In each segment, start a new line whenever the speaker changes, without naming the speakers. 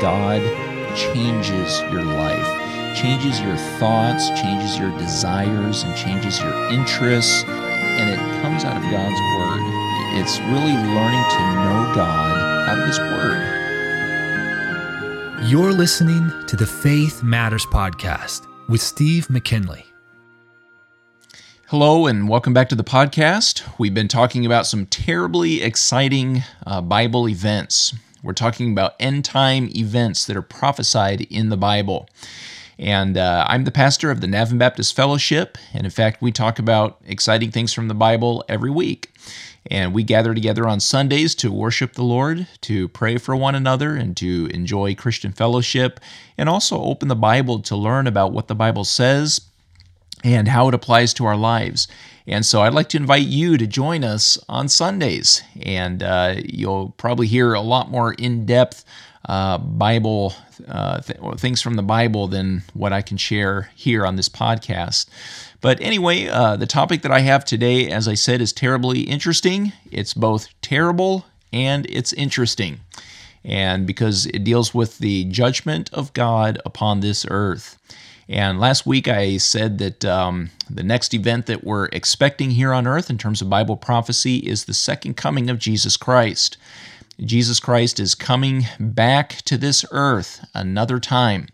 God changes your life, changes your thoughts, changes your desires, and changes your interests, and it comes out of God's Word. It's really learning to know God out of His Word.
You're listening to the Faith Matters Podcast with Steve McKinley.
Hello, and welcome back to the podcast. We've been talking about some terribly exciting uh, Bible events. We're talking about end time events that are prophesied in the Bible. And uh, I'm the pastor of the Navin Baptist Fellowship. And in fact, we talk about exciting things from the Bible every week. And we gather together on Sundays to worship the Lord, to pray for one another, and to enjoy Christian fellowship, and also open the Bible to learn about what the Bible says and how it applies to our lives. And so I'd like to invite you to join us on Sundays, and uh, you'll probably hear a lot more in depth uh, Bible uh, th- things from the Bible than what I can share here on this podcast. But anyway, uh, the topic that I have today, as I said, is terribly interesting. It's both terrible and it's interesting. And because it deals with the judgment of God upon this earth. And last week I said that um, the next event that we're expecting here on earth in terms of Bible prophecy is the second coming of Jesus Christ. Jesus Christ is coming back to this earth another time.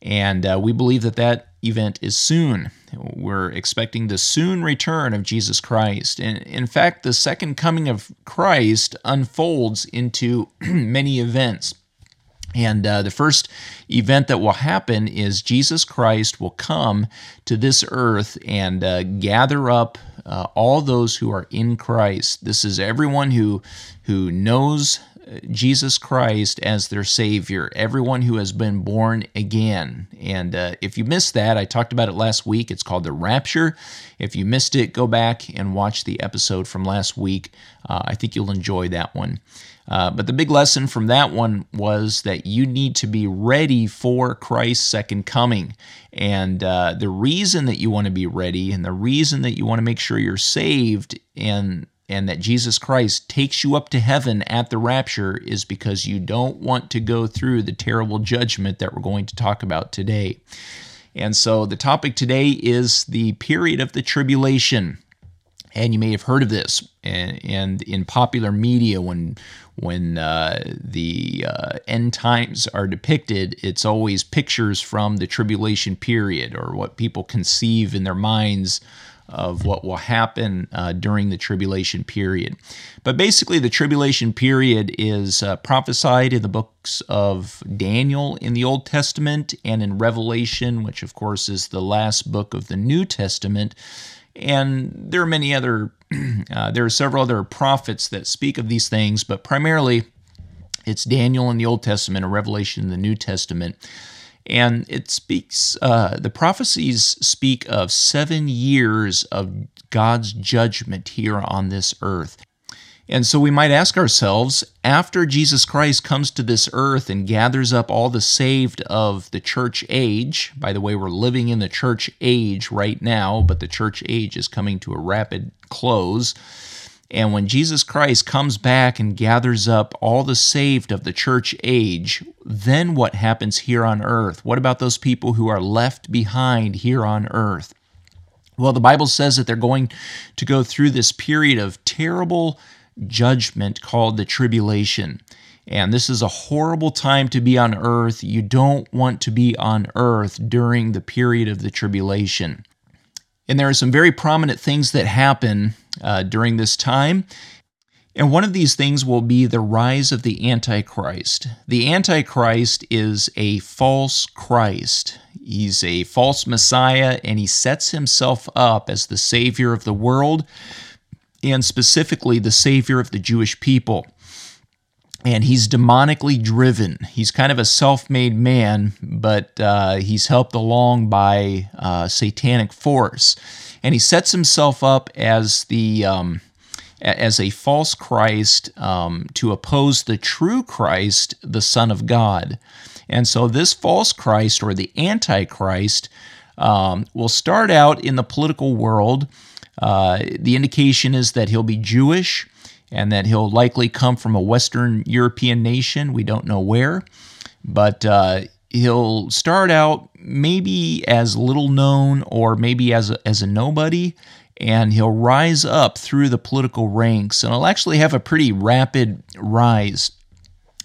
And uh, we believe that that event is soon. We're expecting the soon return of Jesus Christ. And in fact, the second coming of Christ unfolds into many events. And uh, the first event that will happen is Jesus Christ will come to this earth and uh, gather up uh, all those who are in Christ. This is everyone who who knows Jesus Christ as their Savior, everyone who has been born again. And uh, if you missed that, I talked about it last week. It's called the Rapture. If you missed it, go back and watch the episode from last week. Uh, I think you'll enjoy that one. Uh, but the big lesson from that one was that you need to be ready for Christ's second coming. And uh, the reason that you want to be ready and the reason that you want to make sure you're saved and and that Jesus Christ takes you up to heaven at the rapture is because you don't want to go through the terrible judgment that we're going to talk about today. And so the topic today is the period of the tribulation and you may have heard of this and, and in popular media when when uh, the uh, end times are depicted it's always pictures from the tribulation period or what people conceive in their minds of what will happen uh, during the tribulation period. But basically, the tribulation period is uh, prophesied in the books of Daniel in the Old Testament and in Revelation, which, of course, is the last book of the New Testament. And there are many other, uh, there are several other prophets that speak of these things, but primarily it's Daniel in the Old Testament and Revelation in the New Testament. And it speaks, uh, the prophecies speak of seven years of God's judgment here on this earth. And so we might ask ourselves after Jesus Christ comes to this earth and gathers up all the saved of the church age, by the way, we're living in the church age right now, but the church age is coming to a rapid close. And when Jesus Christ comes back and gathers up all the saved of the church age, then what happens here on earth? What about those people who are left behind here on earth? Well, the Bible says that they're going to go through this period of terrible judgment called the tribulation. And this is a horrible time to be on earth. You don't want to be on earth during the period of the tribulation. And there are some very prominent things that happen uh, during this time. And one of these things will be the rise of the Antichrist. The Antichrist is a false Christ. He's a false Messiah, and he sets himself up as the Savior of the world and specifically the savior of the Jewish people. And he's demonically driven. He's kind of a self made man, but uh, he's helped along by uh, satanic force. And he sets himself up as the. Um, as a false Christ um, to oppose the true Christ, the Son of God. And so, this false Christ or the Antichrist um, will start out in the political world uh, the indication is that he'll be Jewish and that he'll likely come from a Western European nation. We don't know where. but uh, he'll start out maybe as little known or maybe as a, as a nobody and he'll rise up through the political ranks and he'll actually have a pretty rapid rise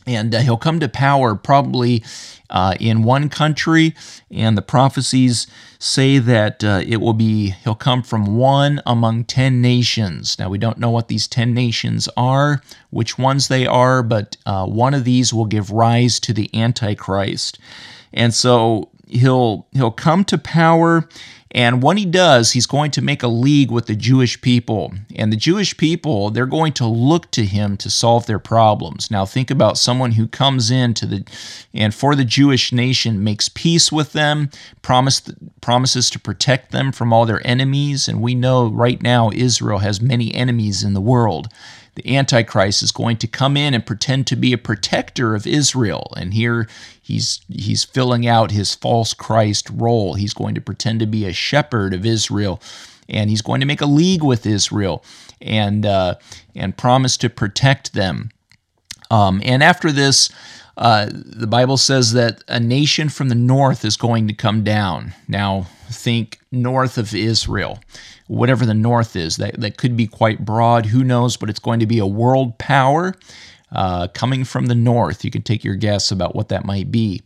and uh, he'll come to power probably uh, in one country. And the prophecies say that uh, it will be he'll come from one among 10 nations. Now we don't know what these 10 nations are which ones they are but uh, one of these will give rise to the antichrist. And so he'll he'll come to power and when he does, he's going to make a league with the Jewish people. And the Jewish people, they're going to look to him to solve their problems. Now, think about someone who comes in to the and for the Jewish nation makes peace with them, promise, promises to protect them from all their enemies. And we know right now Israel has many enemies in the world the Antichrist is going to come in and pretend to be a protector of Israel. And here he's he's filling out his false Christ role. He's going to pretend to be a shepherd of Israel, and he's going to make a league with Israel and uh, and promise to protect them. Um, and after this, uh, the Bible says that a nation from the north is going to come down. Now, think north of Israel whatever the North is. That, that could be quite broad, who knows, but it's going to be a world power uh, coming from the North. You can take your guess about what that might be.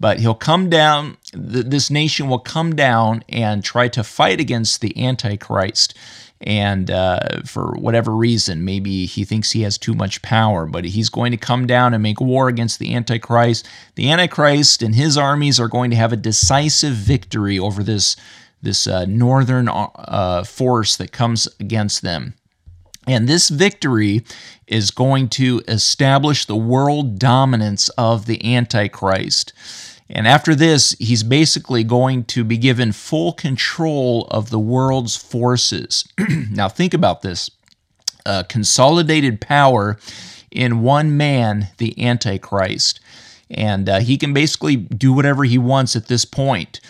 But he'll come down, th- this nation will come down and try to fight against the Antichrist. And uh, for whatever reason, maybe he thinks he has too much power, but he's going to come down and make war against the Antichrist. The Antichrist and his armies are going to have a decisive victory over this this uh, northern uh, force that comes against them. And this victory is going to establish the world dominance of the Antichrist. And after this, he's basically going to be given full control of the world's forces. now, think about this uh, consolidated power in one man, the Antichrist. And uh, he can basically do whatever he wants at this point.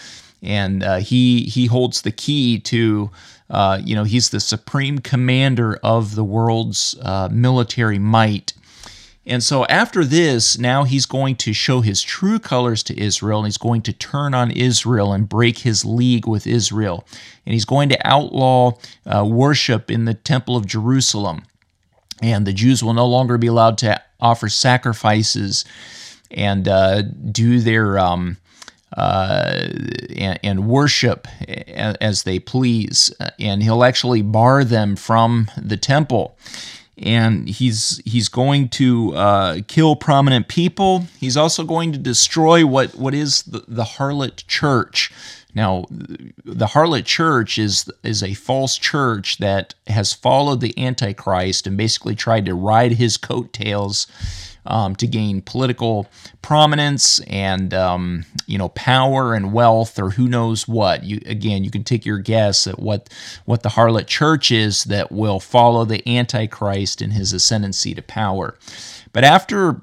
and uh, he he holds the key to uh, you know he's the supreme commander of the world's uh, military might. And so after this, now he's going to show his true colors to Israel, and he's going to turn on Israel and break his league with Israel. And he's going to outlaw uh, worship in the Temple of Jerusalem. And the Jews will no longer be allowed to offer sacrifices and uh, do their um, uh, and, and, worship as they please. And he'll actually bar them from the temple. And he's he's going to uh, kill prominent people. He's also going to destroy what, what is the, the harlot church. Now, the harlot church is is a false church that has followed the Antichrist and basically tried to ride his coattails um, to gain political prominence and um, you know power and wealth or who knows what. You again, you can take your guess at what what the harlot church is that will follow the antichrist in his ascendancy to power. But after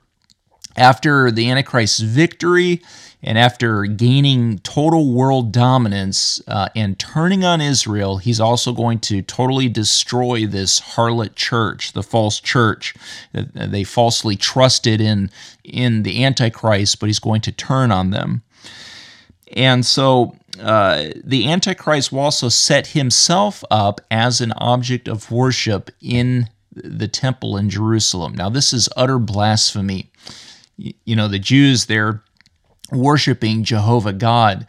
after the antichrist's victory and after gaining total world dominance uh, and turning on Israel, he's also going to totally destroy this harlot church, the false church. They falsely trusted in, in the Antichrist, but he's going to turn on them. And so uh, the Antichrist will also set himself up as an object of worship in the temple in Jerusalem. Now, this is utter blasphemy. You know, the Jews, they're worshiping Jehovah God.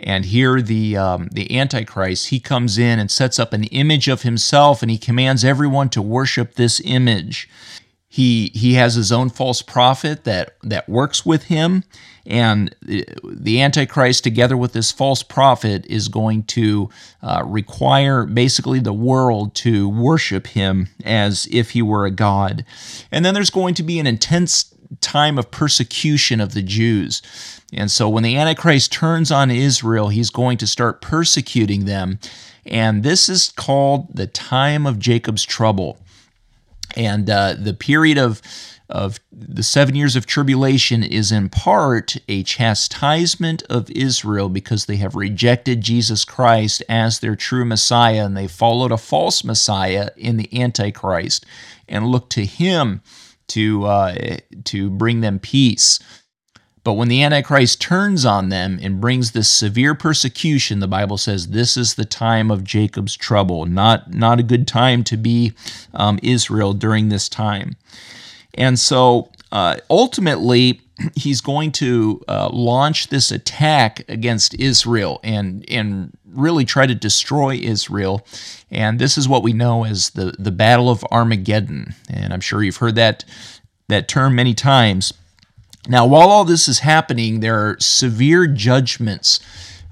And here the um, the Antichrist he comes in and sets up an image of himself, and he commands everyone to worship this image. He he has his own false prophet that that works with him, and the Antichrist, together with this false prophet, is going to uh, require basically the world to worship him as if he were a god. And then there's going to be an intense time of persecution of the Jews. And so when the Antichrist turns on Israel, he's going to start persecuting them. And this is called the time of Jacob's trouble. And uh, the period of, of the seven years of tribulation is in part a chastisement of Israel because they have rejected Jesus Christ as their true Messiah and they followed a false Messiah in the Antichrist and looked to him to, uh, to bring them peace. But when the Antichrist turns on them and brings this severe persecution, the Bible says this is the time of Jacob's trouble. Not, not a good time to be um, Israel during this time. And so uh, ultimately, he's going to uh, launch this attack against Israel and, and really try to destroy Israel. And this is what we know as the, the Battle of Armageddon. And I'm sure you've heard that, that term many times. Now, while all this is happening, there are severe judgments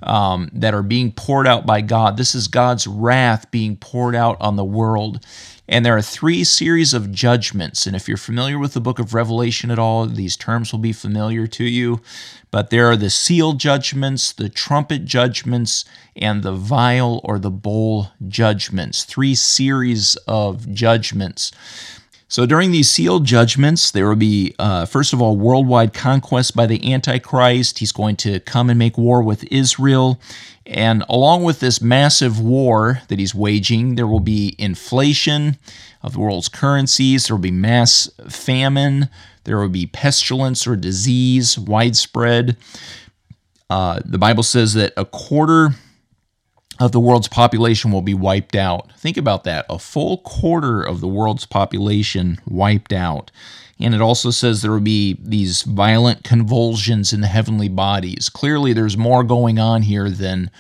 um, that are being poured out by God. This is God's wrath being poured out on the world. And there are three series of judgments. And if you're familiar with the book of Revelation at all, these terms will be familiar to you. But there are the seal judgments, the trumpet judgments, and the vial or the bowl judgments. Three series of judgments. So during these sealed judgments, there will be, uh, first of all, worldwide conquest by the Antichrist. He's going to come and make war with Israel. And along with this massive war that he's waging, there will be inflation of the world's currencies, there will be mass famine, there will be pestilence or disease widespread. Uh, the Bible says that a quarter of the world's population will be wiped out. Think about that a full quarter of the world's population wiped out. And it also says there will be these violent convulsions in the heavenly bodies. Clearly, there's more going on here than,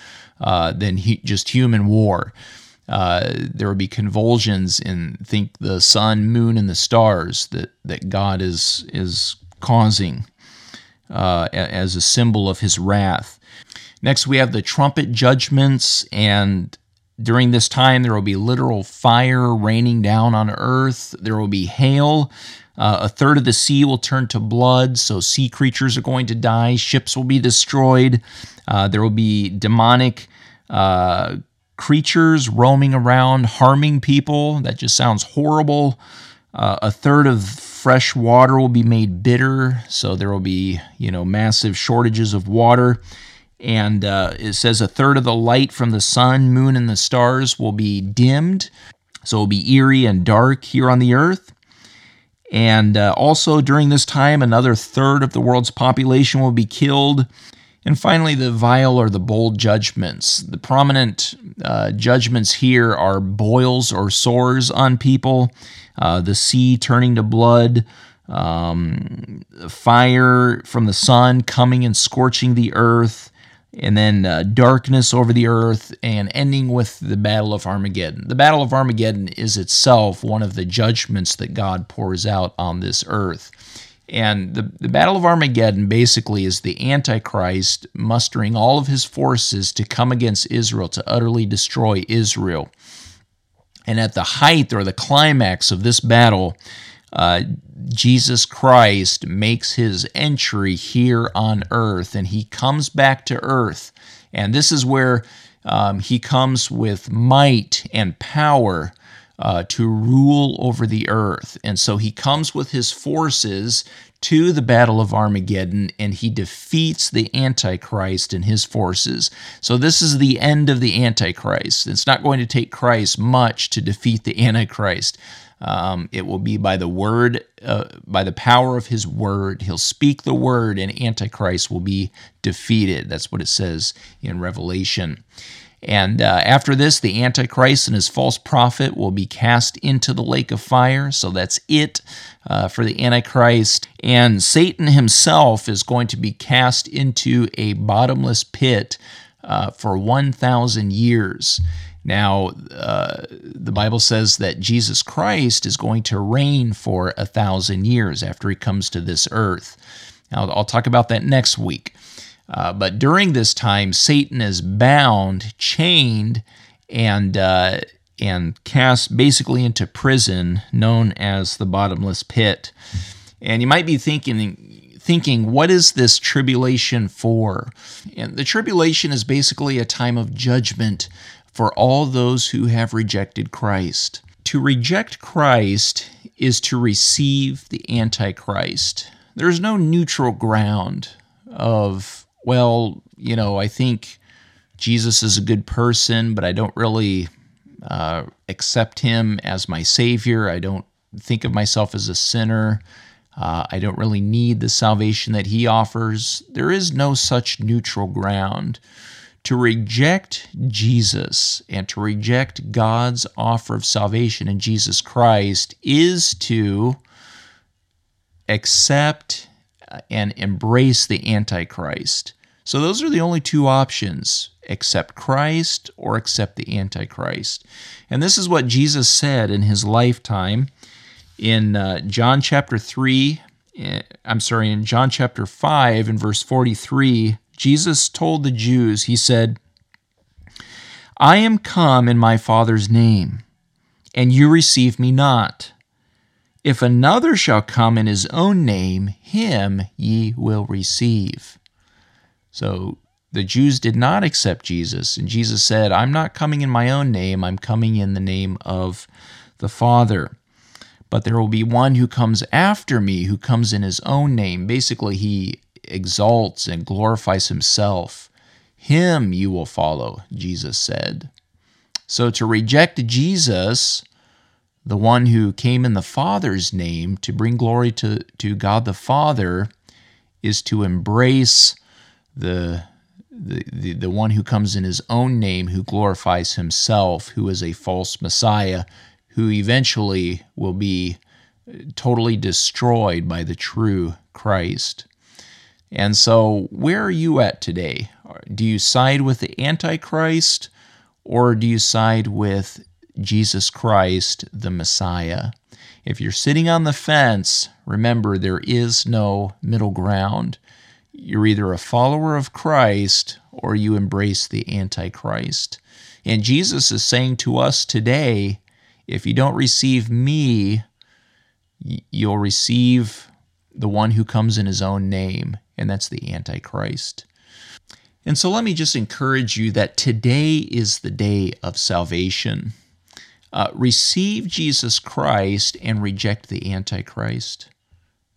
uh, than he, just human war. Uh, there will be convulsions in think the sun, moon, and the stars that, that God is is causing uh, as a symbol of His wrath. Next, we have the trumpet judgments, and during this time, there will be literal fire raining down on earth. There will be hail. Uh, a third of the sea will turn to blood, so sea creatures are going to die. Ships will be destroyed. Uh, there will be demonic uh, creatures roaming around, harming people. That just sounds horrible. Uh, a third of fresh water will be made bitter, so there will be, you know, massive shortages of water and uh, it says a third of the light from the sun, moon, and the stars will be dimmed. So it will be eerie and dark here on the earth. And uh, also during this time, another third of the world's population will be killed. And finally, the vial or the bowl judgments. The prominent uh, judgments here are boils or sores on people, uh, the sea turning to blood, um, fire from the sun coming and scorching the earth, and then uh, darkness over the earth, and ending with the Battle of Armageddon. The Battle of Armageddon is itself one of the judgments that God pours out on this earth. And the, the Battle of Armageddon basically is the Antichrist mustering all of his forces to come against Israel, to utterly destroy Israel. And at the height or the climax of this battle, uh, Jesus Christ makes his entry here on earth and he comes back to earth. And this is where um, he comes with might and power uh, to rule over the earth. And so he comes with his forces to the Battle of Armageddon and he defeats the Antichrist and his forces. So this is the end of the Antichrist. It's not going to take Christ much to defeat the Antichrist. Um, it will be by the word, uh, by the power of his word. He'll speak the word, and Antichrist will be defeated. That's what it says in Revelation. And uh, after this, the Antichrist and his false prophet will be cast into the lake of fire. So that's it uh, for the Antichrist. And Satan himself is going to be cast into a bottomless pit uh, for 1,000 years. Now, uh, the Bible says that Jesus Christ is going to reign for a thousand years after he comes to this earth. Now, I'll talk about that next week. Uh, but during this time, Satan is bound, chained, and uh, and cast basically into prison, known as the bottomless pit. And you might be thinking, thinking, what is this tribulation for? And the tribulation is basically a time of judgment for all those who have rejected Christ. To reject Christ is to receive the Antichrist. There's no neutral ground of, well, you know, I think Jesus is a good person, but I don't really uh, accept him as my Savior. I don't think of myself as a sinner. Uh, I don't really need the salvation that he offers. There is no such neutral ground. To reject Jesus and to reject God's offer of salvation in Jesus Christ is to accept and embrace the Antichrist. So those are the only two options accept Christ or accept the Antichrist. And this is what Jesus said in his lifetime in uh, John chapter 3. Eh, I'm sorry, in John chapter 5 and verse 43, Jesus told the Jews, He said, I am come in my Father's name, and you receive me not. If another shall come in his own name, him ye will receive. So the Jews did not accept Jesus, and Jesus said, I'm not coming in my own name, I'm coming in the name of the Father. But there will be one who comes after me, who comes in his own name. Basically, he exalts and glorifies himself. Him you will follow, Jesus said. So to reject Jesus, the one who came in the Father's name to bring glory to, to God the Father, is to embrace the, the, the, the one who comes in his own name, who glorifies himself, who is a false Messiah, who eventually will be totally destroyed by the true Christ. And so, where are you at today? Do you side with the Antichrist or do you side with Jesus Christ, the Messiah? If you're sitting on the fence, remember there is no middle ground. You're either a follower of Christ or you embrace the Antichrist. And Jesus is saying to us today if you don't receive me, you'll receive the one who comes in his own name, and that's the Antichrist. And so let me just encourage you that today is the day of salvation. Uh, receive Jesus Christ and reject the Antichrist.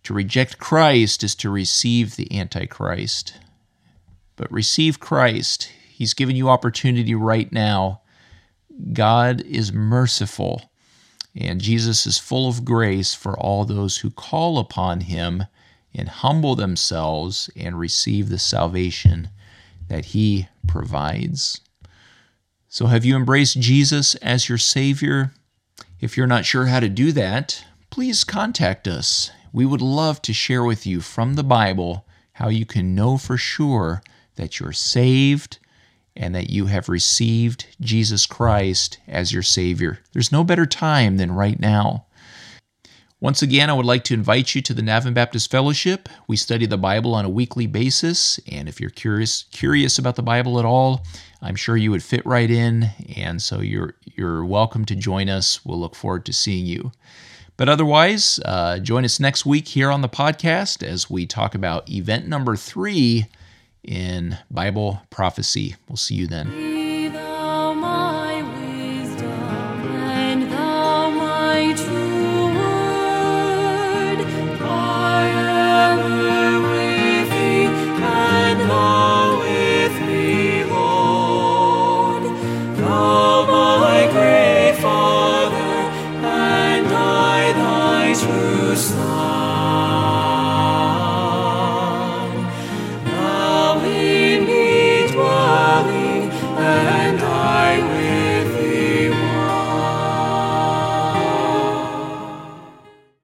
To reject Christ is to receive the Antichrist. But receive Christ. He's given you opportunity right now. God is merciful, and Jesus is full of grace for all those who call upon him and humble themselves and receive the salvation that he provides. So, have you embraced Jesus as your Savior? If you're not sure how to do that, please contact us we would love to share with you from the Bible how you can know for sure that you're saved and that you have received Jesus Christ as your Savior. There's no better time than right now. Once again, I would like to invite you to the Navin Baptist Fellowship. We study the Bible on a weekly basis, and if you're curious curious about the Bible at all, I'm sure you would fit right in, and so you're you're welcome to join us. We'll look forward to seeing you. But otherwise, uh, join us next week here on the podcast as we talk about event number three in Bible prophecy. We'll see you then.